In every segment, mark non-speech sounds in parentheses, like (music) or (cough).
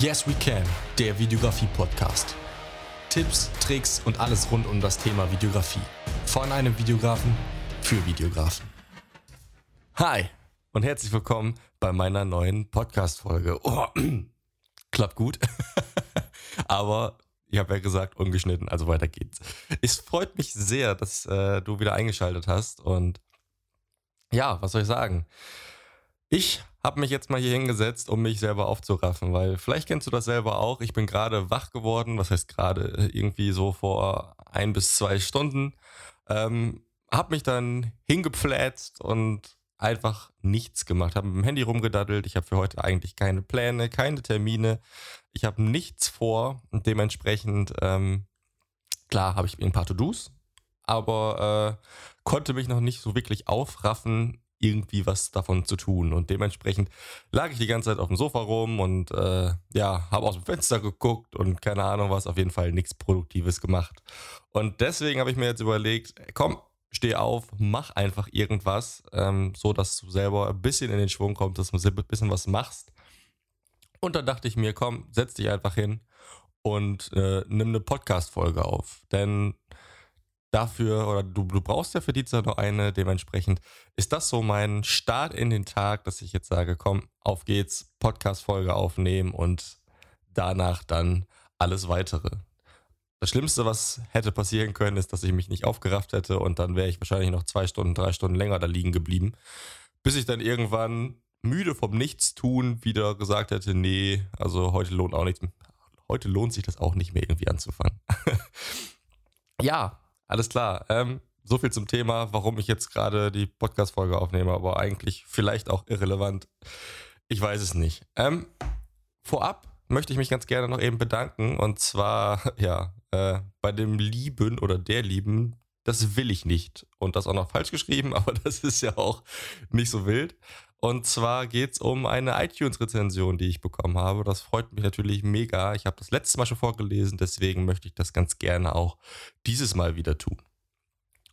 Yes We Can, der Videografie-Podcast. Tipps, Tricks und alles rund um das Thema Videografie. Von einem Videografen für Videografen. Hi und herzlich willkommen bei meiner neuen Podcast-Folge. Oh, (clears throat) klappt gut. (laughs) Aber ich habe ja gesagt, ungeschnitten, also weiter geht's. Es freut mich sehr, dass äh, du wieder eingeschaltet hast und ja, was soll ich sagen? Ich habe mich jetzt mal hier hingesetzt, um mich selber aufzuraffen, weil vielleicht kennst du das selber auch. Ich bin gerade wach geworden, was heißt gerade irgendwie so vor ein bis zwei Stunden. Ähm, habe mich dann hingepflätzt und einfach nichts gemacht. Habe mit dem Handy rumgedaddelt. Ich habe für heute eigentlich keine Pläne, keine Termine. Ich habe nichts vor und dementsprechend, ähm, klar, habe ich ein paar To-Dos, aber äh, konnte mich noch nicht so wirklich aufraffen, irgendwie was davon zu tun. Und dementsprechend lag ich die ganze Zeit auf dem Sofa rum und äh, ja, habe aus dem Fenster geguckt und keine Ahnung was, auf jeden Fall nichts Produktives gemacht. Und deswegen habe ich mir jetzt überlegt, komm, steh auf, mach einfach irgendwas, ähm, so dass du selber ein bisschen in den Schwung kommst, dass du ein bisschen was machst. Und dann dachte ich mir, komm, setz dich einfach hin und äh, nimm eine Podcast-Folge auf. Denn dafür, oder du, du brauchst ja für die Zeit noch eine, dementsprechend ist das so mein Start in den Tag, dass ich jetzt sage, komm, auf geht's, Podcast-Folge aufnehmen und danach dann alles weitere. Das Schlimmste, was hätte passieren können, ist, dass ich mich nicht aufgerafft hätte und dann wäre ich wahrscheinlich noch zwei Stunden, drei Stunden länger da liegen geblieben, bis ich dann irgendwann müde vom Nichtstun wieder gesagt hätte, nee, also heute lohnt auch nicht, heute lohnt sich das auch nicht mehr irgendwie anzufangen. (laughs) ja, alles klar. Ähm, so viel zum Thema, warum ich jetzt gerade die Podcast-Folge aufnehme, aber eigentlich vielleicht auch irrelevant. Ich weiß es nicht. Ähm, vorab möchte ich mich ganz gerne noch eben bedanken und zwar, (laughs) ja, äh, bei dem Lieben oder der Lieben, das will ich nicht. Und das auch noch falsch geschrieben, (laughs) aber das ist ja auch nicht so wild. Und zwar geht es um eine iTunes-Rezension, die ich bekommen habe. Das freut mich natürlich mega. Ich habe das letzte Mal schon vorgelesen, deswegen möchte ich das ganz gerne auch dieses Mal wieder tun.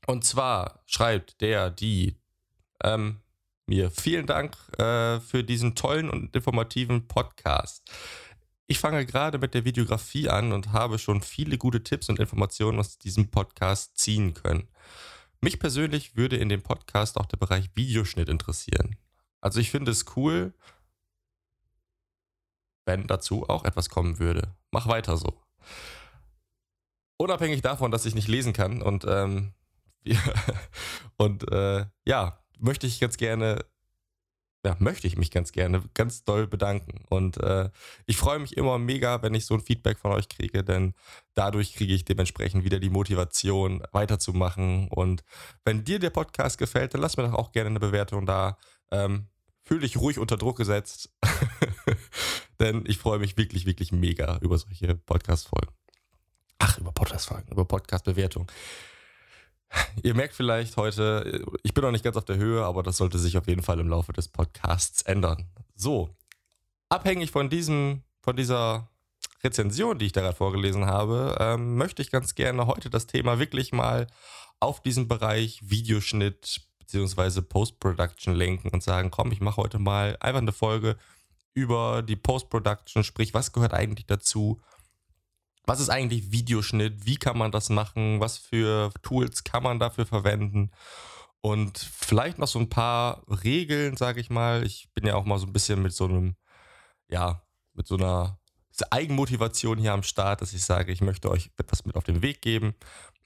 Und zwar schreibt der, die ähm, mir vielen Dank äh, für diesen tollen und informativen Podcast. Ich fange gerade mit der Videografie an und habe schon viele gute Tipps und Informationen aus diesem Podcast ziehen können. Mich persönlich würde in dem Podcast auch der Bereich Videoschnitt interessieren. Also ich finde es cool, wenn dazu auch etwas kommen würde. Mach weiter so. Unabhängig davon, dass ich nicht lesen kann und, ähm, (laughs) und äh, ja, möchte ich ganz gerne, ja, möchte ich mich ganz gerne ganz doll bedanken. Und äh, ich freue mich immer mega, wenn ich so ein Feedback von euch kriege, denn dadurch kriege ich dementsprechend wieder die Motivation, weiterzumachen. Und wenn dir der Podcast gefällt, dann lass mir doch auch gerne eine Bewertung da. Ähm, fühl dich ruhig unter Druck gesetzt. (laughs) Denn ich freue mich wirklich, wirklich mega über solche Podcast-Folgen. Ach, über Podcast-Folgen, über Podcast-Bewertung. (laughs) Ihr merkt vielleicht heute, ich bin noch nicht ganz auf der Höhe, aber das sollte sich auf jeden Fall im Laufe des Podcasts ändern. So, abhängig von diesem, von dieser Rezension, die ich da gerade vorgelesen habe, ähm, möchte ich ganz gerne heute das Thema wirklich mal auf diesen Bereich Videoschnitt, beziehungsweise Post-Production lenken und sagen, komm, ich mache heute mal einfach eine Folge über die Post-Production, sprich, was gehört eigentlich dazu? Was ist eigentlich Videoschnitt? Wie kann man das machen? Was für Tools kann man dafür verwenden? Und vielleicht noch so ein paar Regeln, sage ich mal. Ich bin ja auch mal so ein bisschen mit so einem, ja, mit so einer Eigenmotivation hier am Start, dass ich sage, ich möchte euch etwas mit auf den Weg geben.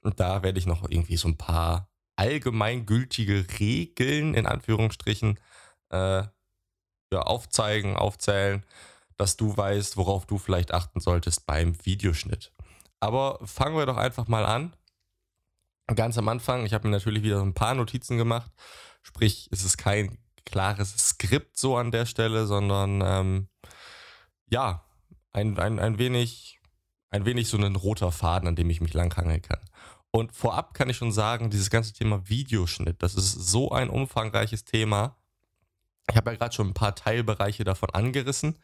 Und da werde ich noch irgendwie so ein paar allgemeingültige Regeln in Anführungsstrichen äh, ja, aufzeigen, aufzählen, dass du weißt, worauf du vielleicht achten solltest beim Videoschnitt. Aber fangen wir doch einfach mal an. Ganz am Anfang, ich habe mir natürlich wieder ein paar Notizen gemacht. Sprich, es ist kein klares Skript so an der Stelle, sondern ähm, ja, ein, ein, ein wenig, ein wenig so ein roter Faden, an dem ich mich langhangeln kann. Und vorab kann ich schon sagen, dieses ganze Thema Videoschnitt, das ist so ein umfangreiches Thema. Ich habe ja gerade schon ein paar Teilbereiche davon angerissen.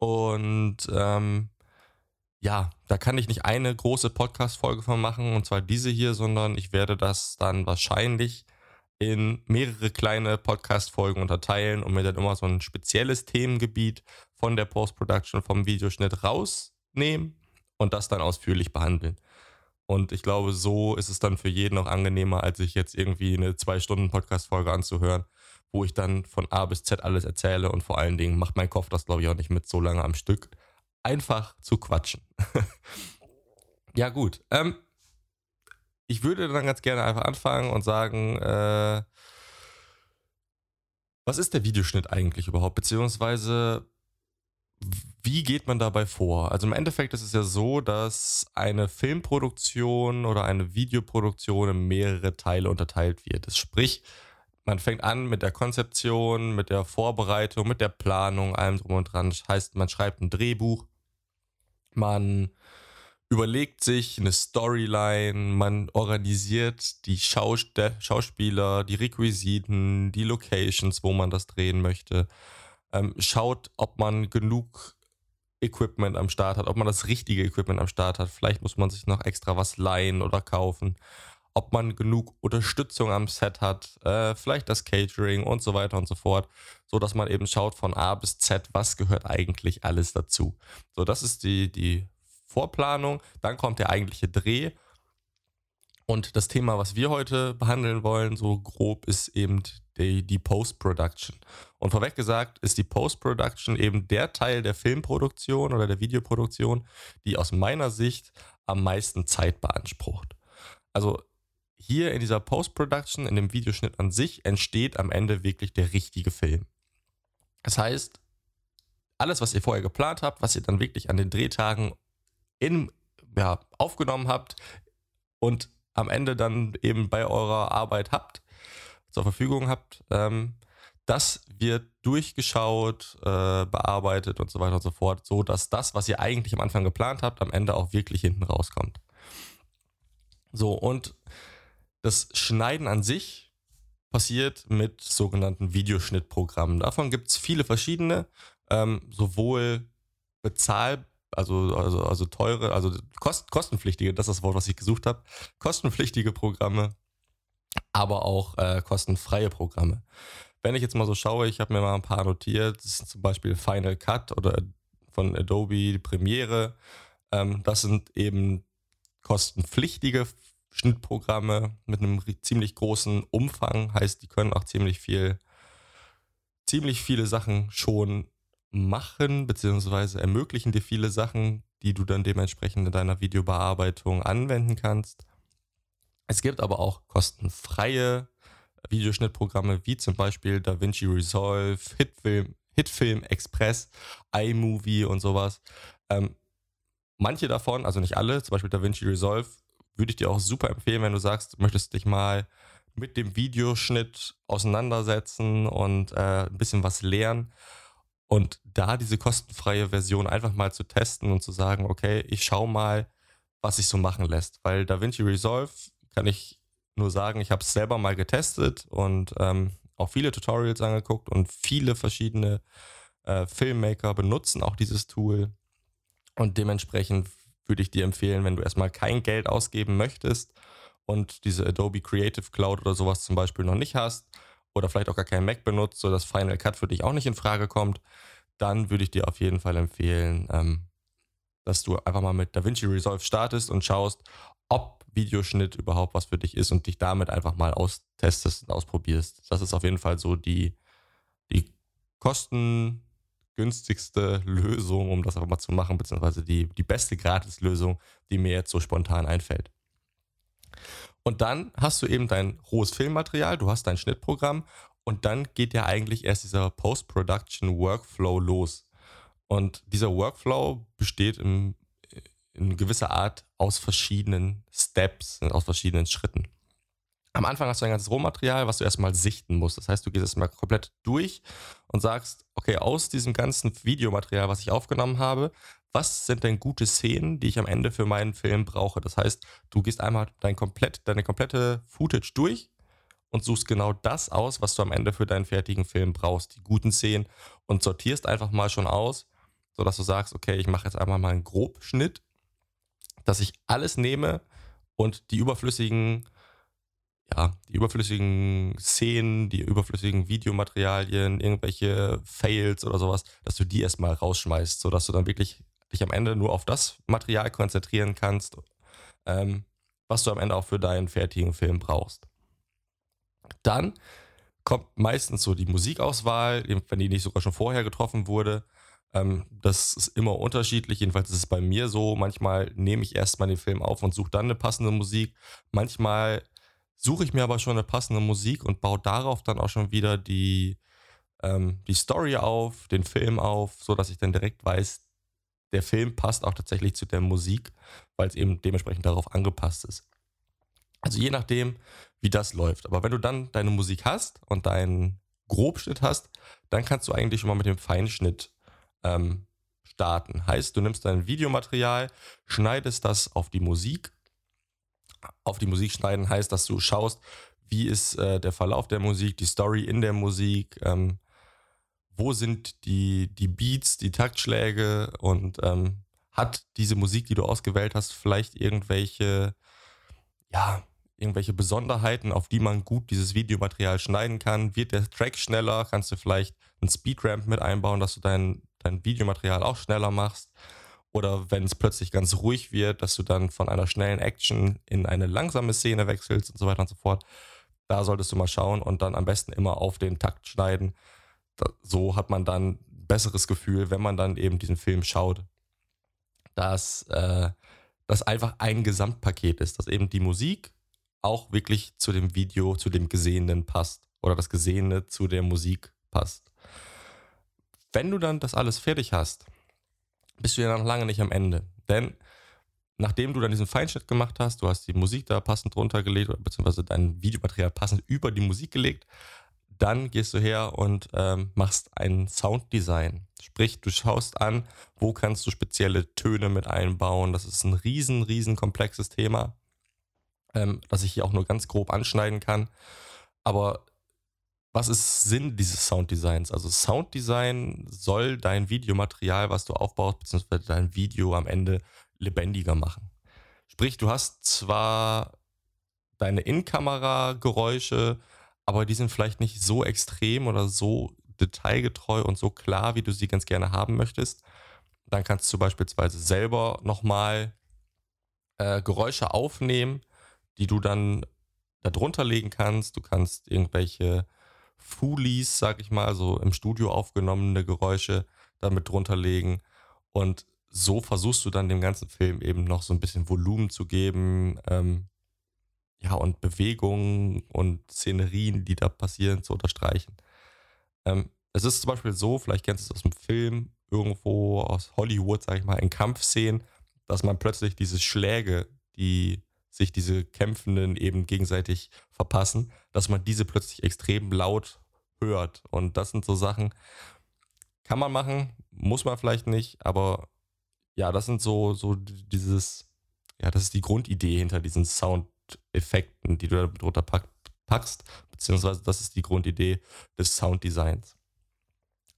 Und ähm, ja, da kann ich nicht eine große Podcast-Folge von machen, und zwar diese hier, sondern ich werde das dann wahrscheinlich in mehrere kleine Podcast-Folgen unterteilen und mir dann immer so ein spezielles Themengebiet von der Post-Production, vom Videoschnitt rausnehmen und das dann ausführlich behandeln. Und ich glaube, so ist es dann für jeden auch angenehmer, als sich jetzt irgendwie eine zwei Stunden Podcast-Folge anzuhören, wo ich dann von A bis Z alles erzähle und vor allen Dingen macht mein Kopf das, glaube ich, auch nicht mit so lange am Stück. Einfach zu quatschen. (laughs) ja, gut. Ähm, ich würde dann ganz gerne einfach anfangen und sagen, äh, was ist der Videoschnitt eigentlich überhaupt? Beziehungsweise, wie geht man dabei vor? Also im Endeffekt ist es ja so, dass eine Filmproduktion oder eine Videoproduktion in mehrere Teile unterteilt wird. Das sprich, man fängt an mit der Konzeption, mit der Vorbereitung, mit der Planung, allem drum und dran. Das heißt, man schreibt ein Drehbuch, man überlegt sich eine Storyline, man organisiert die Schaus Schauspieler, die Requisiten, die Locations, wo man das drehen möchte, ähm, schaut, ob man genug Equipment am Start hat, ob man das richtige Equipment am Start hat. Vielleicht muss man sich noch extra was leihen oder kaufen. Ob man genug Unterstützung am Set hat, äh, vielleicht das Catering und so weiter und so fort, so dass man eben schaut von A bis Z, was gehört eigentlich alles dazu. So, das ist die, die Vorplanung, dann kommt der eigentliche Dreh. Und das Thema, was wir heute behandeln wollen, so grob, ist eben die, die Post-Production. Und vorweg gesagt ist die Post-Production eben der Teil der Filmproduktion oder der Videoproduktion, die aus meiner Sicht am meisten Zeit beansprucht. Also hier in dieser Post-Production, in dem Videoschnitt an sich, entsteht am Ende wirklich der richtige Film. Das heißt, alles, was ihr vorher geplant habt, was ihr dann wirklich an den Drehtagen in, ja, aufgenommen habt und am Ende dann eben bei eurer Arbeit habt, zur Verfügung habt, ähm, das wird durchgeschaut, äh, bearbeitet und so weiter und so fort, so dass das, was ihr eigentlich am Anfang geplant habt, am Ende auch wirklich hinten rauskommt. So, und das Schneiden an sich passiert mit sogenannten Videoschnittprogrammen. Davon gibt es viele verschiedene, ähm, sowohl bezahl also, also, also teure, also kost, kostenpflichtige, das ist das Wort, was ich gesucht habe, kostenpflichtige Programme, aber auch äh, kostenfreie Programme. Wenn ich jetzt mal so schaue, ich habe mir mal ein paar notiert, das ist zum Beispiel Final Cut oder von Adobe Premiere. Ähm, das sind eben kostenpflichtige Schnittprogramme mit einem ziemlich großen Umfang, heißt, die können auch ziemlich viel, ziemlich viele Sachen schon machen, beziehungsweise ermöglichen dir viele Sachen, die du dann dementsprechend in deiner Videobearbeitung anwenden kannst. Es gibt aber auch kostenfreie Videoschnittprogramme wie zum Beispiel DaVinci Resolve, Hitfilm, Hitfilm Express, iMovie und sowas. Ähm, manche davon, also nicht alle, zum Beispiel DaVinci Resolve, würde ich dir auch super empfehlen, wenn du sagst, du möchtest dich mal mit dem Videoschnitt auseinandersetzen und äh, ein bisschen was lernen. Und da diese kostenfreie Version einfach mal zu testen und zu sagen, okay, ich schaue mal, was sich so machen lässt. Weil DaVinci Resolve kann ich nur sagen, ich habe es selber mal getestet und ähm, auch viele Tutorials angeguckt und viele verschiedene äh, Filmmaker benutzen auch dieses Tool. Und dementsprechend würde ich dir empfehlen, wenn du erstmal kein Geld ausgeben möchtest und diese Adobe Creative Cloud oder sowas zum Beispiel noch nicht hast, oder vielleicht auch gar kein Mac benutzt, sodass Final Cut für dich auch nicht in Frage kommt, dann würde ich dir auf jeden Fall empfehlen, ähm, dass du einfach mal mit DaVinci Resolve startest und schaust, ob Videoschnitt überhaupt was für dich ist und dich damit einfach mal austestest und ausprobierst. Das ist auf jeden Fall so die, die kostengünstigste Lösung, um das einfach mal zu machen, beziehungsweise die, die beste Gratislösung, die mir jetzt so spontan einfällt. Und dann hast du eben dein rohes Filmmaterial, du hast dein Schnittprogramm und dann geht ja eigentlich erst dieser Post-Production Workflow los. Und dieser Workflow besteht in, in gewisser Art aus verschiedenen Steps, aus verschiedenen Schritten. Am Anfang hast du ein ganzes Rohmaterial, was du erstmal sichten musst. Das heißt, du gehst es mal komplett durch und sagst, okay, aus diesem ganzen Videomaterial, was ich aufgenommen habe, was sind denn gute Szenen, die ich am Ende für meinen Film brauche. Das heißt, du gehst einmal dein komplett, deine komplette Footage durch und suchst genau das aus, was du am Ende für deinen fertigen Film brauchst, die guten Szenen und sortierst einfach mal schon aus, sodass du sagst, okay, ich mache jetzt einmal mal einen Grobschnitt, dass ich alles nehme und die überflüssigen ja, die überflüssigen Szenen, die überflüssigen Videomaterialien, irgendwelche Fails oder sowas, dass du die erstmal rausschmeißt, sodass du dann wirklich dich am Ende nur auf das Material konzentrieren kannst, ähm, was du am Ende auch für deinen fertigen Film brauchst. Dann kommt meistens so die Musikauswahl, wenn die nicht sogar schon vorher getroffen wurde. Ähm, das ist immer unterschiedlich. Jedenfalls ist es bei mir so. Manchmal nehme ich erstmal den Film auf und suche dann eine passende Musik. Manchmal suche ich mir aber schon eine passende Musik und baue darauf dann auch schon wieder die, ähm, die Story auf, den Film auf, sodass ich dann direkt weiß, der Film passt auch tatsächlich zu der Musik, weil es eben dementsprechend darauf angepasst ist. Also je nachdem, wie das läuft. Aber wenn du dann deine Musik hast und deinen Grobschnitt hast, dann kannst du eigentlich schon mal mit dem Feinschnitt ähm, starten. Heißt, du nimmst dein Videomaterial, schneidest das auf die Musik. Auf die Musik schneiden heißt, dass du schaust, wie ist äh, der Verlauf der Musik, die Story in der Musik, ähm, wo sind die, die Beats, die Taktschläge und ähm, hat diese Musik, die du ausgewählt hast, vielleicht irgendwelche, ja, irgendwelche Besonderheiten, auf die man gut dieses Videomaterial schneiden kann? Wird der Track schneller? Kannst du vielleicht einen Speedramp mit einbauen, dass du dein, dein Videomaterial auch schneller machst? Oder wenn es plötzlich ganz ruhig wird, dass du dann von einer schnellen Action in eine langsame Szene wechselst und so weiter und so fort. Da solltest du mal schauen und dann am besten immer auf den Takt schneiden. so hat man dann ein besseres Gefühl, wenn man dann eben diesen Film schaut, dass äh, das einfach ein Gesamtpaket ist, dass eben die Musik auch wirklich zu dem Video, zu dem Gesehenen passt oder das Gesehene zu der Musik passt. Wenn du dann das alles fertig hast, bist du ja noch lange nicht am Ende. Denn nachdem du dann diesen Feinschnitt gemacht hast, du hast die Musik da passend runtergelegt, beziehungsweise dein Videomaterial passend über die Musik gelegt, dann gehst du her und ähm, machst ein Sounddesign. Sprich, du schaust an, wo kannst du spezielle Töne mit einbauen. Das ist ein riesen, riesen komplexes Thema ähm, das ich hier auch nur ganz grob anschneiden kann. Aber was ist Sinn dieses Sounddesigns? Also Sounddesign soll dein Videomaterial, was du aufbaust, beziehungsweise dein Video am Ende lebendiger machen. Sprich, du hast zwar deine In-Kamera-Geräusche, aber die sind vielleicht nicht so extrem oder so detailgetreu und so klar, wie du sie ganz gerne haben möchtest. Dann kannst du beispielsweise selber nochmal äh, Geräusche aufnehmen, die du dann darunter legen kannst. Du kannst irgendwelche Foolies, sag ich mal, so im Studio aufgenommene Geräusche damit drunter legen. Und so versuchst du dann dem ganzen Film eben noch so ein bisschen Volumen zu geben. Ähm, ja, und Bewegungen und Szenerien, die da passieren, zu unterstreichen. Ähm, es ist zum Beispiel so, vielleicht kennst du es aus dem Film, irgendwo aus Hollywood, sag ich mal, in Kampfszenen, dass man plötzlich diese Schläge, die sich diese Kämpfenden eben gegenseitig verpassen, dass man diese plötzlich extrem laut hört. Und das sind so Sachen, kann man machen, muss man vielleicht nicht, aber ja, das sind so, so dieses, ja, das ist die Grundidee hinter diesen Soundeffekten, die du da drunter packst, beziehungsweise das ist die Grundidee des Sounddesigns.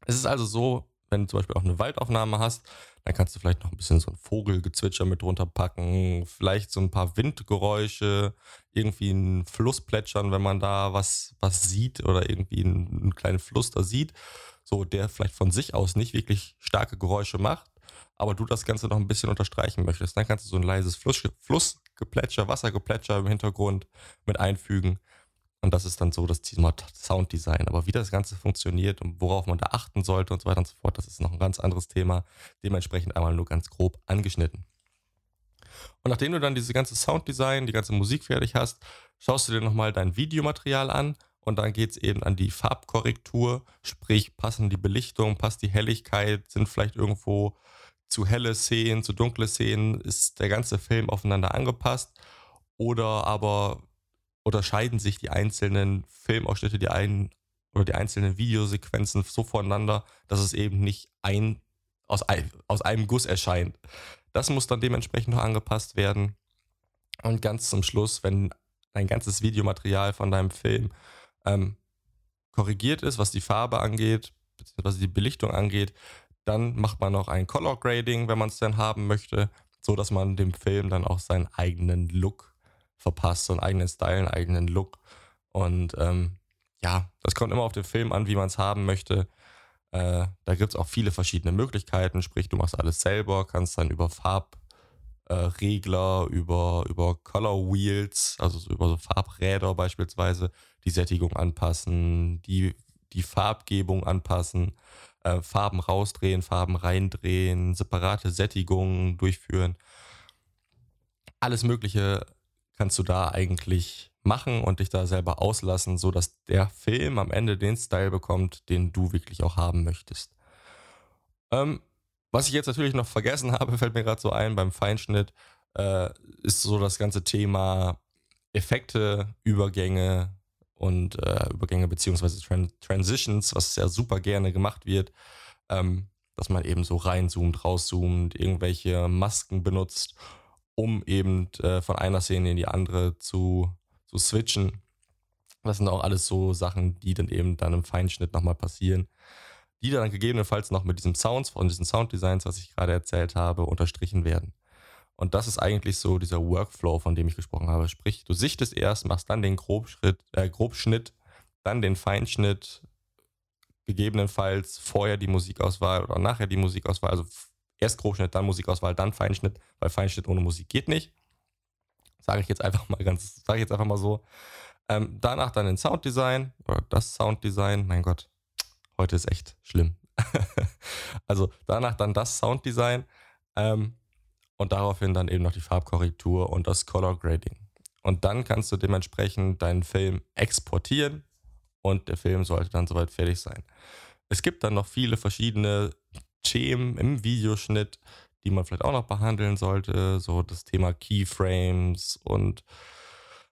Es ist also so, wenn du zum Beispiel auch eine Waldaufnahme hast, dann kannst du vielleicht noch ein bisschen so ein Vogelgezwitscher mit drunter packen, vielleicht so ein paar Windgeräusche, irgendwie ein Flussplätschern, wenn man da was, was sieht oder irgendwie einen, einen kleinen Fluss da sieht, so der vielleicht von sich aus nicht wirklich starke Geräusche macht, aber du das Ganze noch ein bisschen unterstreichen möchtest. Dann kannst du so ein leises Fluss, Flussgeplätscher, Wassergeplätscher im Hintergrund mit einfügen. Und das ist dann so das Thema Sounddesign. Aber wie das Ganze funktioniert und worauf man da achten sollte und so weiter und so fort, das ist noch ein ganz anderes Thema. Dementsprechend einmal nur ganz grob angeschnitten. Und nachdem du dann diese ganze Sounddesign, die ganze Musik fertig hast, schaust du dir nochmal dein Videomaterial an und dann geht es eben an die Farbkorrektur, sprich passen die Belichtung, passt die Helligkeit, sind vielleicht irgendwo zu helle Szenen, zu dunkle Szenen, ist der ganze Film aufeinander angepasst oder aber unterscheiden sich die einzelnen Filmausschnitte, die einen oder die einzelnen Videosequenzen so voneinander, dass es eben nicht ein aus, aus einem Guss erscheint. Das muss dann dementsprechend noch angepasst werden. Und ganz zum Schluss, wenn ein ganzes Videomaterial von deinem Film ähm, korrigiert ist, was die Farbe angeht, beziehungsweise die Belichtung angeht, dann macht man noch ein Color Grading, wenn man es dann haben möchte, so dass man dem Film dann auch seinen eigenen Look verpasst, so einen eigenen Style, einen eigenen Look. Und ähm, ja, das kommt immer auf den Film an, wie man es haben möchte. Äh, da gibt es auch viele verschiedene Möglichkeiten, sprich, du machst alles selber, kannst dann über Farbregler, äh, über, über Color Wheels, also so über so Farbräder beispielsweise, die Sättigung anpassen, die, die Farbgebung anpassen, äh, Farben rausdrehen, Farben reindrehen, separate Sättigungen durchführen. Alles Mögliche kannst du da eigentlich machen und dich da selber auslassen, sodass der Film am Ende den Style bekommt, den du wirklich auch haben möchtest. Ähm, was ich jetzt natürlich noch vergessen (laughs) habe, fällt mir gerade so ein beim Feinschnitt, äh, ist so das ganze Thema Effekte, Übergänge und äh, Übergänge beziehungsweise Tran Transitions, was ja super gerne gemacht wird, ähm, dass man eben so reinzoomt, rauszoomt, irgendwelche Masken benutzt, um eben äh, von einer Szene in die andere zu zu switchen. Das sind auch alles so Sachen, die dann eben dann im Feinschnitt nochmal passieren, die dann gegebenenfalls noch mit diesem Sounds von diesen Sounddesigns, was ich gerade erzählt habe, unterstrichen werden. Und das ist eigentlich so dieser Workflow, von dem ich gesprochen habe. Sprich, du sichtest erst, machst dann den Grobschritt, äh, Grobschnitt, dann den Feinschnitt, gegebenenfalls vorher die Musikauswahl oder nachher die Musikauswahl. Also erst Grobschnitt, dann Musikauswahl, dann Feinschnitt, weil Feinschnitt ohne Musik geht nicht. Sage ich jetzt einfach mal ganz, sage ich jetzt einfach mal so. Ähm, danach dann den Sounddesign oder das Sounddesign. Mein Gott, heute ist echt schlimm. (laughs) also danach dann das Sounddesign ähm, und daraufhin dann eben noch die Farbkorrektur und das Color Grading. Und dann kannst du dementsprechend deinen Film exportieren und der Film sollte dann soweit fertig sein. Es gibt dann noch viele verschiedene Themen im Videoschnitt, die man vielleicht auch noch behandeln sollte. So das Thema Keyframes und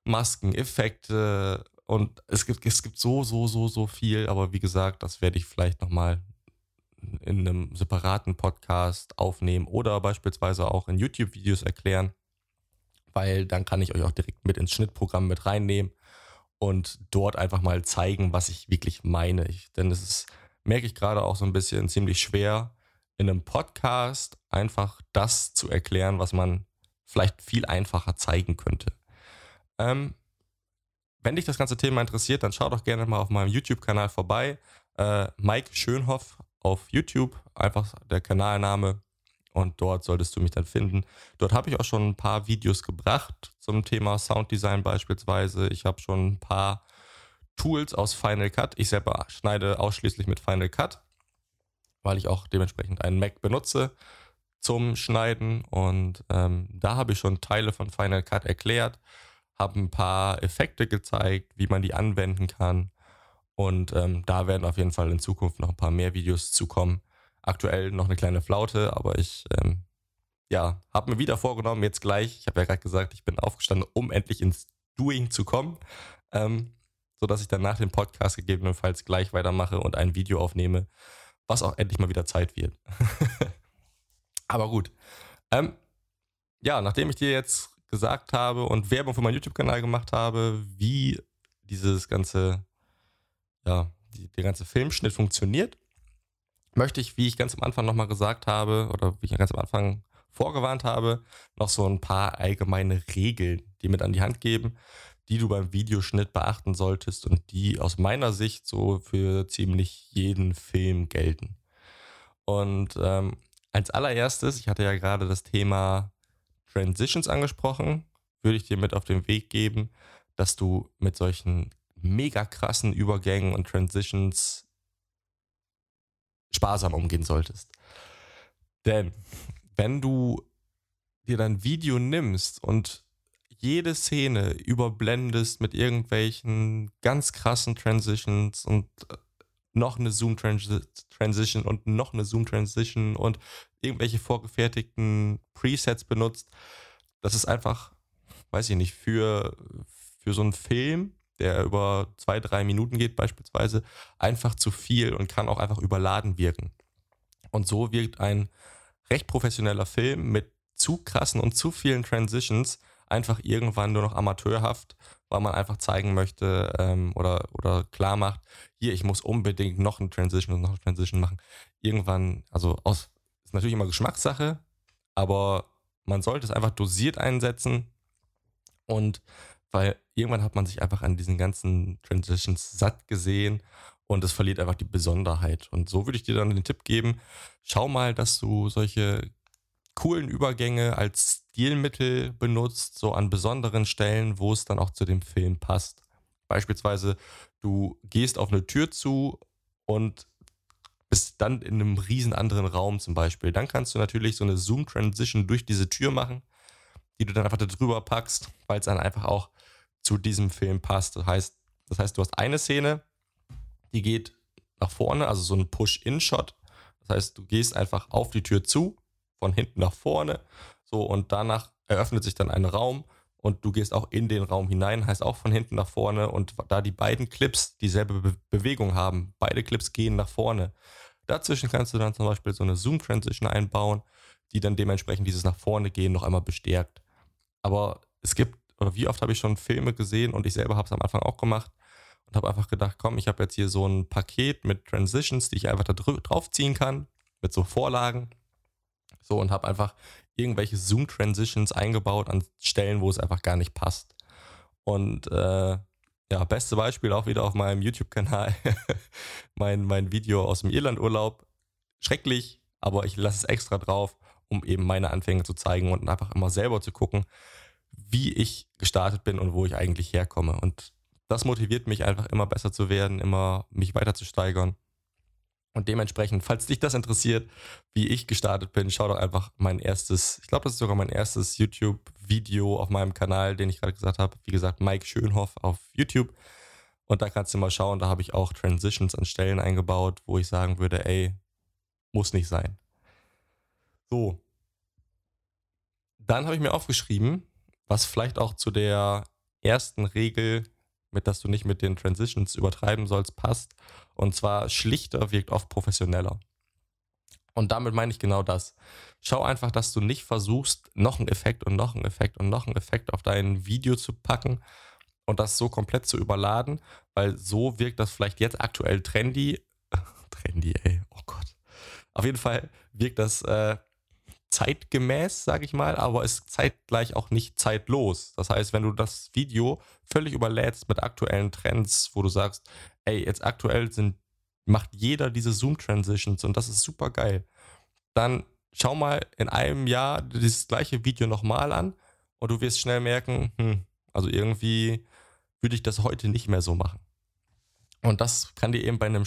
Maskeneffekte. Und es gibt, es gibt so, so, so, so viel. Aber wie gesagt, das werde ich vielleicht nochmal in einem separaten Podcast aufnehmen oder beispielsweise auch in YouTube-Videos erklären. Weil dann kann ich euch auch direkt mit ins Schnittprogramm mit reinnehmen und dort einfach mal zeigen, was ich wirklich meine. Ich, denn es ist, merke ich gerade auch so ein bisschen ziemlich schwer, in einem Podcast einfach das zu erklären, was man vielleicht viel einfacher zeigen könnte. Ähm, wenn dich das ganze Thema interessiert, dann schau doch gerne mal auf meinem YouTube-Kanal vorbei. Äh, Mike Schönhoff auf YouTube, einfach der Kanalname. Und dort solltest du mich dann finden. Dort habe ich auch schon ein paar Videos gebracht zum Thema Sounddesign beispielsweise. Ich habe schon ein paar Tools aus Final Cut. Ich selber schneide ausschließlich mit Final Cut weil ich auch dementsprechend einen Mac benutze zum Schneiden. Und ähm, da habe ich schon Teile von Final Cut erklärt, habe ein paar Effekte gezeigt, wie man die anwenden kann. Und ähm, da werden auf jeden Fall in Zukunft noch ein paar mehr Videos zukommen. Aktuell noch eine kleine Flaute, aber ich ähm, ja, habe mir wieder vorgenommen, jetzt gleich, ich habe ja gerade gesagt, ich bin aufgestanden, um endlich ins Doing zu kommen, ähm, sodass ich dann nach dem Podcast gegebenenfalls gleich weitermache und ein Video aufnehme, was auch endlich mal wieder Zeit wird. (laughs) Aber gut. Ähm, ja, nachdem ich dir jetzt gesagt habe und Werbung für meinen YouTube-Kanal gemacht habe, wie dieses ganze, ja, die, der ganze Filmschnitt funktioniert, möchte ich, wie ich ganz am Anfang nochmal gesagt habe, oder wie ich ganz am Anfang vorgewarnt habe, noch so ein paar allgemeine Regeln, die mit an die Hand geben, die du beim Videoschnitt beachten solltest und die aus meiner Sicht so für ziemlich jeden Film gelten. Und ähm, als allererstes, ich hatte ja gerade das Thema Transitions angesprochen, würde ich dir mit auf den Weg geben, dass du mit solchen mega krassen Übergängen und Transitions sparsam umgehen solltest. Denn wenn du dir dein Video nimmst und jede Szene überblendest mit irgendwelchen ganz krassen Transitions und äh, noch eine Zoom-Transition und noch eine Zoom-Transition und irgendwelche vorgefertigten Presets benutzt. Das ist einfach, weiß ich nicht, für, für so einen Film, der über zwei, drei Minuten geht beispielsweise, einfach zu viel und kann auch einfach überladen wirken. Und so wirkt ein recht professioneller Film mit zu krassen und zu vielen Transitions einfach irgendwann nur noch amateurhaft, weil man einfach zeigen möchte ähm, oder, oder klar macht, hier, ich muss unbedingt noch eine Transition und noch eine Transition machen. Irgendwann, also aus, ist natürlich immer Geschmackssache, aber man sollte es einfach dosiert einsetzen Und weil irgendwann hat man sich einfach an diesen ganzen Transitions satt gesehen und es verliert einfach die Besonderheit. Und so würde ich dir dann den Tipp geben, schau mal, dass du solche coolen Übergänge als Stilmittel benutzt, so an besonderen Stellen, wo es dann auch zu dem Film passt. Beispielsweise, du gehst auf eine Tür zu und bist dann in einem riesen anderen Raum zum Beispiel. Dann kannst du natürlich so eine Zoom-Transition durch diese Tür machen, die du dann einfach da drüber packst, weil es dann einfach auch zu diesem Film passt. Das heißt, das heißt, du hast eine Szene, die geht nach vorne, also so ein Push-In-Shot. Das heißt, du gehst einfach auf die Tür zu, von hinten nach vorne, so und danach eröffnet sich dann ein Raum und du gehst auch in den Raum hinein, heißt auch von hinten nach vorne und da die beiden Clips dieselbe Be Bewegung haben, beide Clips gehen nach vorne. Dazwischen kannst du dann zum Beispiel so eine Zoom-Transition einbauen, die dann dementsprechend dieses nach vorne gehen noch einmal bestärkt. Aber es gibt, oder wie oft habe ich schon Filme gesehen und ich selber habe es am Anfang auch gemacht und habe einfach gedacht, komm, ich habe jetzt hier so ein Paket mit Transitions, die ich einfach da draufziehen kann, mit so Vorlagen. So und habe einfach irgendwelche Zoom-Transitions eingebaut an Stellen, wo es einfach gar nicht passt. Und äh, ja, beste Beispiel auch wieder auf meinem YouTube-Kanal. (laughs) mein, mein Video aus dem Irlandurlaub. Schrecklich, aber ich lasse es extra drauf, um eben meine Anfänge zu zeigen und einfach immer selber zu gucken, wie ich gestartet bin und wo ich eigentlich herkomme. Und das motiviert mich einfach immer besser zu werden, immer mich weiter zu steigern. Und dementsprechend, falls dich das interessiert, wie ich gestartet bin, schau doch einfach mein erstes, ich glaube, das ist sogar mein erstes YouTube-Video auf meinem Kanal, den ich gerade gesagt habe. Wie gesagt, Mike Schönhoff auf YouTube. Und da kannst du mal schauen, da habe ich auch Transitions an Stellen eingebaut, wo ich sagen würde, ey, muss nicht sein. So. Dann habe ich mir aufgeschrieben, was vielleicht auch zu der ersten Regel mit dass du nicht mit den Transitions übertreiben sollst, passt. Und zwar schlichter wirkt oft professioneller. Und damit meine ich genau das. Schau einfach, dass du nicht versuchst, noch einen Effekt und noch einen Effekt und noch einen Effekt auf dein Video zu packen und das so komplett zu überladen, weil so wirkt das vielleicht jetzt aktuell trendy. (laughs) trendy, ey, oh Gott. Auf jeden Fall wirkt das äh, zeitgemäß, sage ich mal, aber ist zeitgleich auch nicht zeitlos. Das heißt, wenn du das Video völlig überlädst mit aktuellen Trends, wo du sagst, ey, jetzt aktuell sind, macht jeder diese Zoom-Transitions und das ist super geil, dann schau mal in einem Jahr dieses gleiche Video nochmal an und du wirst schnell merken, hm, also irgendwie würde ich das heute nicht mehr so machen. Und das kann dir eben bei einem,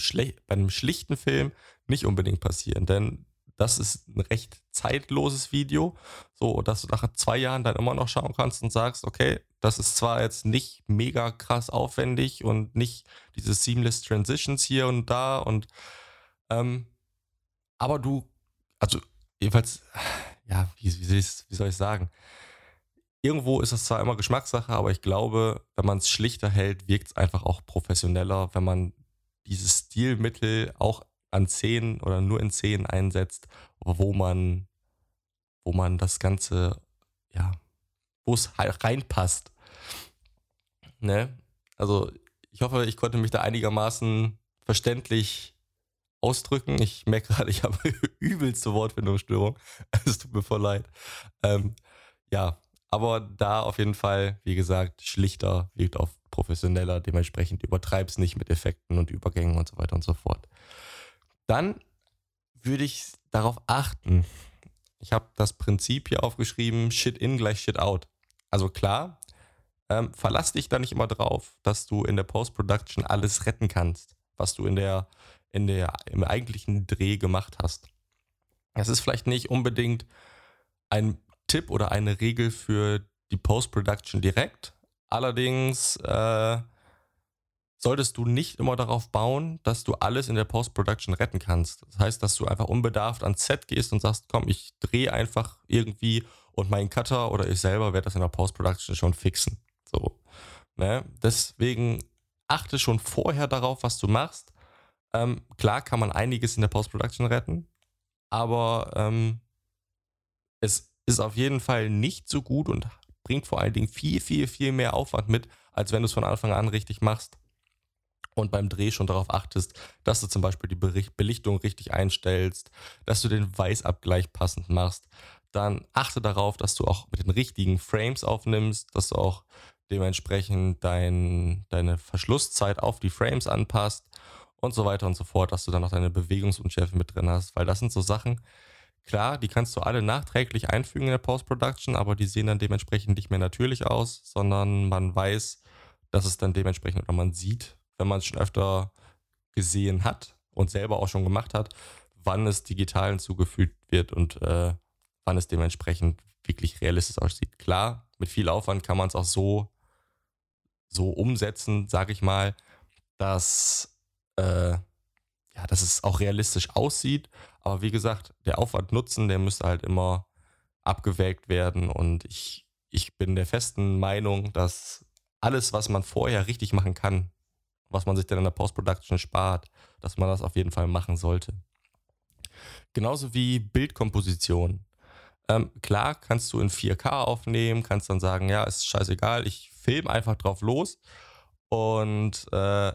bei einem schlichten Film nicht unbedingt passieren, denn das ist ein recht zeitloses Video, so dass du nach zwei Jahren dann immer noch schauen kannst und sagst, okay, das ist zwar jetzt nicht mega krass aufwendig und nicht diese seamless Transitions hier und da und ähm, aber du, also jedenfalls, ja, wie, wie, wie soll ich sagen? Irgendwo ist es zwar immer Geschmackssache, aber ich glaube, wenn man es schlichter hält, wirkt es einfach auch professioneller, wenn man dieses Stilmittel auch an Szenen oder nur in Szenen einsetzt, wo man, wo man das Ganze, ja, wo es reinpasst. Ne? Also ich hoffe, ich konnte mich da einigermaßen verständlich ausdrücken. Ich merke gerade, ich habe (laughs) übelste Wortfindungsstörung. (laughs) Es tut mir voll leid. Ähm, ja, aber da auf jeden Fall, wie gesagt, schlichter, wirkt auf professioneller, dementsprechend übertreib's nicht mit Effekten und Übergängen und so weiter und so fort dann würde ich darauf achten. Ich habe das Prinzip hier aufgeschrieben, Shit in gleich Shit out. Also klar, ähm, verlass dich da nicht immer drauf, dass du in der Post-Production alles retten kannst, was du in der, in der, im eigentlichen Dreh gemacht hast. Es ist vielleicht nicht unbedingt ein Tipp oder eine Regel für die Post-Production direkt. Allerdings äh, solltest du nicht immer darauf bauen, dass du alles in der Post-Production retten kannst. Das heißt, dass du einfach unbedarft ans Set gehst und sagst, komm, ich drehe einfach irgendwie und mein Cutter oder ich selber werde das in der Post-Production schon fixen. So. Ne? Deswegen achte schon vorher darauf, was du machst. Ähm, klar kann man einiges in der Post-Production retten, aber ähm, es ist auf jeden Fall nicht so gut und bringt vor allen Dingen viel, viel, viel mehr Aufwand mit, als wenn du es von Anfang an richtig machst und beim Dreh schon darauf achtest, dass du zum Beispiel die Belichtung richtig einstellst, dass du den Weißabgleich passend machst, dann achte darauf, dass du auch mit den richtigen Frames aufnimmst, dass du auch dementsprechend dein, deine Verschlusszeit auf die Frames anpasst und so weiter und so fort, dass du dann auch deine Bewegungsunschärfe mit drin hast, weil das sind so Sachen, klar, die kannst du alle nachträglich einfügen in der Post-Production, aber die sehen dann dementsprechend nicht mehr natürlich aus, sondern man weiß, dass es dann dementsprechend oder man sieht, wenn man es schon öfter gesehen hat und selber auch schon gemacht hat, wann es digital hinzugefügt wird und äh, wann es dementsprechend wirklich realistisch aussieht. Klar, mit viel Aufwand kann man es auch so, so umsetzen, sage ich mal, dass, äh, ja, dass es auch realistisch aussieht. Aber wie gesagt, der Aufwand-Nutzen, der müsste halt immer abgewägt werden. Und ich, ich bin der festen Meinung, dass alles, was man vorher richtig machen kann, was man sich dann in der Post-Production spart, dass man das auf jeden Fall machen sollte. Genauso wie Bildkomposition. Ähm, klar, kannst du in 4K aufnehmen, kannst dann sagen, ja, ist scheißegal, ich film einfach drauf los und äh,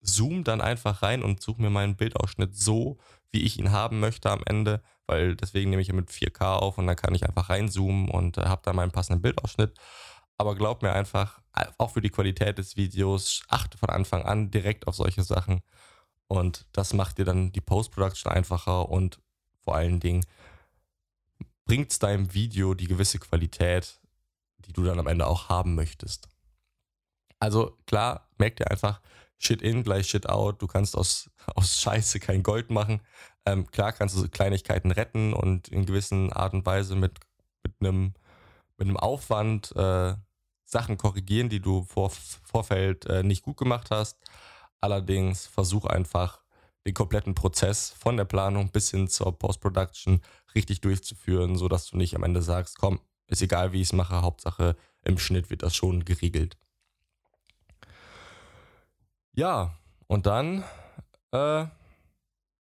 zoom dann einfach rein und suche mir meinen Bildausschnitt so, wie ich ihn haben möchte am Ende, weil deswegen nehme ich ja mit 4K auf und dann kann ich einfach reinzoomen und äh, habe dann meinen passenden Bildausschnitt. Aber glaub mir einfach, auch für die Qualität des Videos, achte von Anfang an direkt auf solche Sachen. Und das macht dir dann die Post-Production einfacher und vor allen Dingen bringt es deinem Video die gewisse Qualität, die du dann am Ende auch haben möchtest. Also klar, merkt ihr einfach, Shit in gleich Shit out. Du kannst aus, (laughs) aus Scheiße kein Gold machen. Ähm, klar kannst du Kleinigkeiten retten und in gewissen Art und Weise mit, mit, einem, mit einem Aufwand äh, Sachen korrigieren, die du vor Vorfeld äh, nicht gut gemacht hast. Allerdings versuch einfach den kompletten Prozess von der Planung bis hin zur Post-Production richtig durchzuführen, sodass du nicht am Ende sagst, komm, ist egal, wie ich es mache, Hauptsache im Schnitt wird das schon geregelt. Ja, und dann, äh,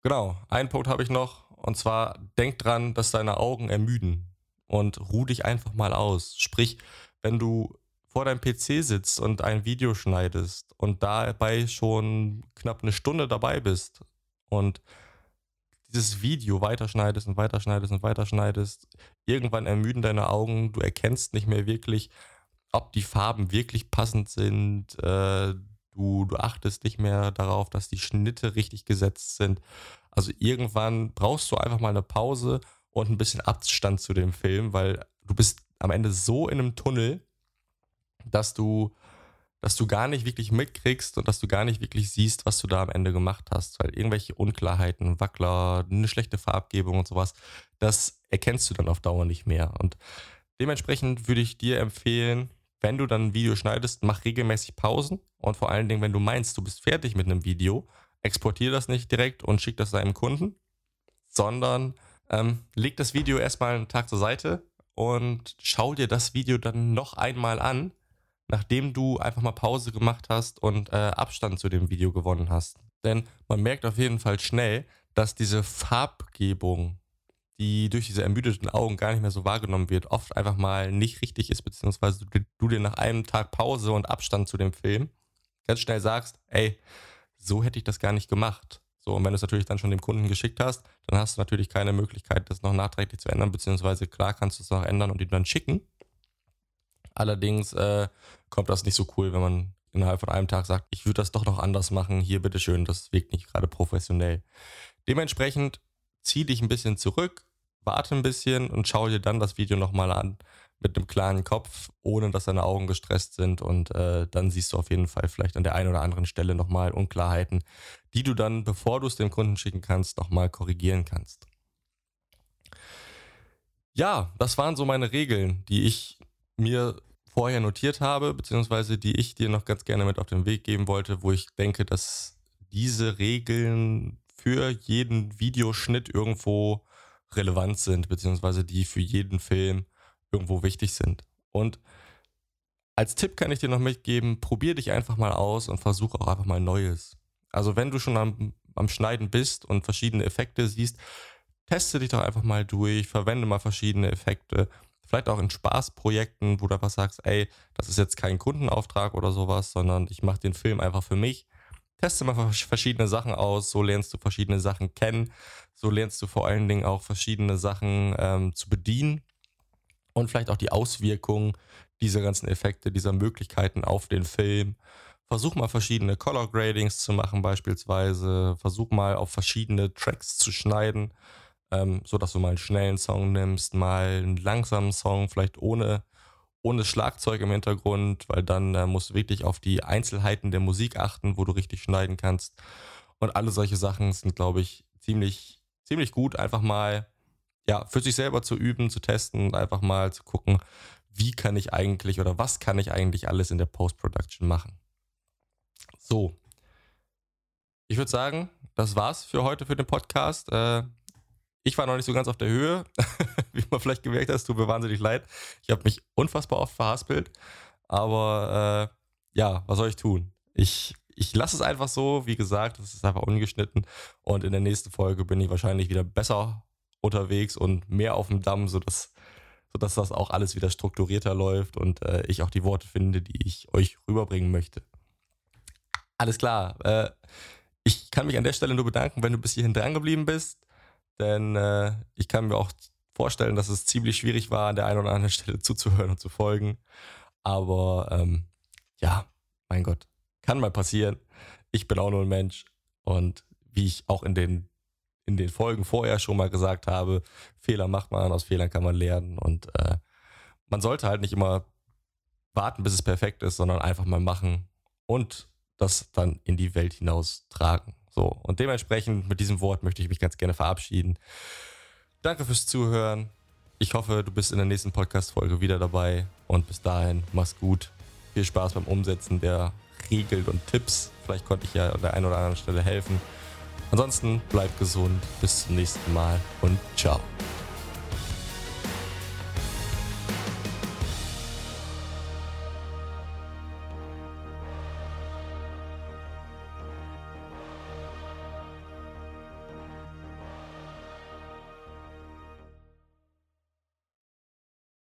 genau, einen Punkt habe ich noch, und zwar denk dran, dass deine Augen ermüden und ruh dich einfach mal aus. Sprich, wenn du vor deinem PC sitzt und ein Video schneidest und dabei schon knapp eine Stunde dabei bist und dieses Video weiterschneidest und weiterschneidest und weiterschneidest, irgendwann ermüden deine Augen, du erkennst nicht mehr wirklich, ob die Farben wirklich passend sind, äh, du, du achtest nicht mehr darauf, dass die Schnitte richtig gesetzt sind. Also irgendwann brauchst du einfach mal eine Pause und ein bisschen Abstand zu dem Film, weil du bist am Ende so in einem Tunnel, dass du, dass du gar nicht wirklich mitkriegst und dass du gar nicht wirklich siehst, was du da am Ende gemacht hast. Weil irgendwelche Unklarheiten, Wackler, eine schlechte Farbgebung und sowas, das erkennst du dann auf Dauer nicht mehr. Und dementsprechend würde ich dir empfehlen, wenn du dann ein Video schneidest, mach regelmäßig Pausen und vor allen Dingen, wenn du meinst, du bist fertig mit einem Video, exportiere das nicht direkt und schick das deinem Kunden, sondern ähm, leg das Video erstmal einen Tag zur Seite und schau dir das Video dann noch einmal an nachdem du einfach mal Pause gemacht hast und äh, Abstand zu dem Video gewonnen hast. Denn man merkt auf jeden Fall schnell, dass diese Farbgebung, die durch diese ermüdeten Augen gar nicht mehr so wahrgenommen wird, oft einfach mal nicht richtig ist, beziehungsweise du, du dir nach einem Tag Pause und Abstand zu dem Film ganz schnell sagst, ey, so hätte ich das gar nicht gemacht. So, und wenn du es natürlich dann schon dem Kunden geschickt hast, dann hast du natürlich keine Möglichkeit, das noch nachträglich zu ändern, beziehungsweise klar kannst du es noch ändern und ihn dann schicken. Allerdings äh, kommt das nicht so cool, wenn man innerhalb von einem Tag sagt, ich würde das doch noch anders machen, hier bitteschön, das wirkt nicht gerade professionell. Dementsprechend zieh dich ein bisschen zurück, warte ein bisschen und schau dir dann das Video nochmal an mit einem klaren Kopf, ohne dass deine Augen gestresst sind und äh, dann siehst du auf jeden Fall vielleicht an der einen oder anderen Stelle nochmal Unklarheiten, die du dann, bevor du es dem Kunden schicken kannst, nochmal korrigieren kannst. Ja, das waren so meine Regeln, die ich mir vorher notiert habe, beziehungsweise die ich dir noch ganz gerne mit auf den Weg geben wollte, wo ich denke, dass diese Regeln für jeden Videoschnitt irgendwo relevant sind, beziehungsweise die für jeden Film irgendwo wichtig sind. Und als Tipp kann ich dir noch mitgeben, probier dich einfach mal aus und versuch auch einfach mal Neues. Also wenn du schon am, am Schneiden bist und verschiedene Effekte siehst, teste dich doch einfach mal durch, verwende mal verschiedene Effekte vielleicht auch in Spaßprojekten, wo du einfach sagst, ey, das ist jetzt kein Kundenauftrag oder sowas, sondern ich mache den Film einfach für mich. teste mal verschiedene Sachen aus, so lernst du verschiedene Sachen kennen, so lernst du vor allen Dingen auch verschiedene Sachen ähm, zu bedienen und vielleicht auch die Auswirkungen dieser ganzen Effekte, dieser Möglichkeiten auf den Film. Versuch mal verschiedene Color Gradings zu machen beispielsweise, versuch mal auf verschiedene Tracks zu schneiden, ähm, so dass du mal einen schnellen Song nimmst, mal einen langsamen Song, vielleicht ohne ohne Schlagzeug im Hintergrund, weil dann äh, musst du wirklich auf die Einzelheiten der Musik achten, wo du richtig schneiden kannst. Und alle solche Sachen sind, glaube ich, ziemlich, ziemlich gut, einfach mal ja, für sich selber zu üben, zu testen und einfach mal zu gucken, wie kann ich eigentlich oder was kann ich eigentlich alles in der Post-Production machen. So. Ich würde sagen, das war's für heute für den Podcast. Äh, ich war noch nicht so ganz auf der Höhe. (laughs) Wie man vielleicht gemerkt hat, tut mir wahnsinnig leid. Ich habe mich unfassbar oft verhaspelt. Aber äh, ja, was soll ich tun? Ich, ich lasse es einfach so. Wie gesagt, es ist einfach ungeschnitten. Und in der nächsten Folge bin ich wahrscheinlich wieder besser unterwegs und mehr auf dem Damm, sodass, sodass das auch alles wieder strukturierter läuft und äh, ich auch die Worte finde, die ich euch rüberbringen möchte. Alles klar. Äh, ich kann mich an der Stelle nur bedanken, wenn du bis hierhin dran geblieben bist. Denn äh, ich kann mir auch vorstellen, dass es ziemlich schwierig war, an der einen oder anderen Stelle zuzuhören und zu folgen. Aber ähm, ja, mein Gott, kann mal passieren. Ich bin auch nur ein Mensch. Und wie ich auch in den, in den Folgen vorher schon mal gesagt habe, Fehler macht man, aus Fehlern kann man lernen. Und äh, man sollte halt nicht immer warten, bis es perfekt ist, sondern einfach mal machen und das dann in die Welt hinaus tragen. So, und dementsprechend mit diesem Wort möchte ich mich ganz gerne verabschieden. Danke fürs Zuhören. Ich hoffe, du bist in der nächsten Podcast-Folge wieder dabei. Und bis dahin, mach's gut. Viel Spaß beim Umsetzen der Regeln und Tipps. Vielleicht konnte ich ja an der einen oder anderen Stelle helfen. Ansonsten bleibt gesund. Bis zum nächsten Mal und ciao.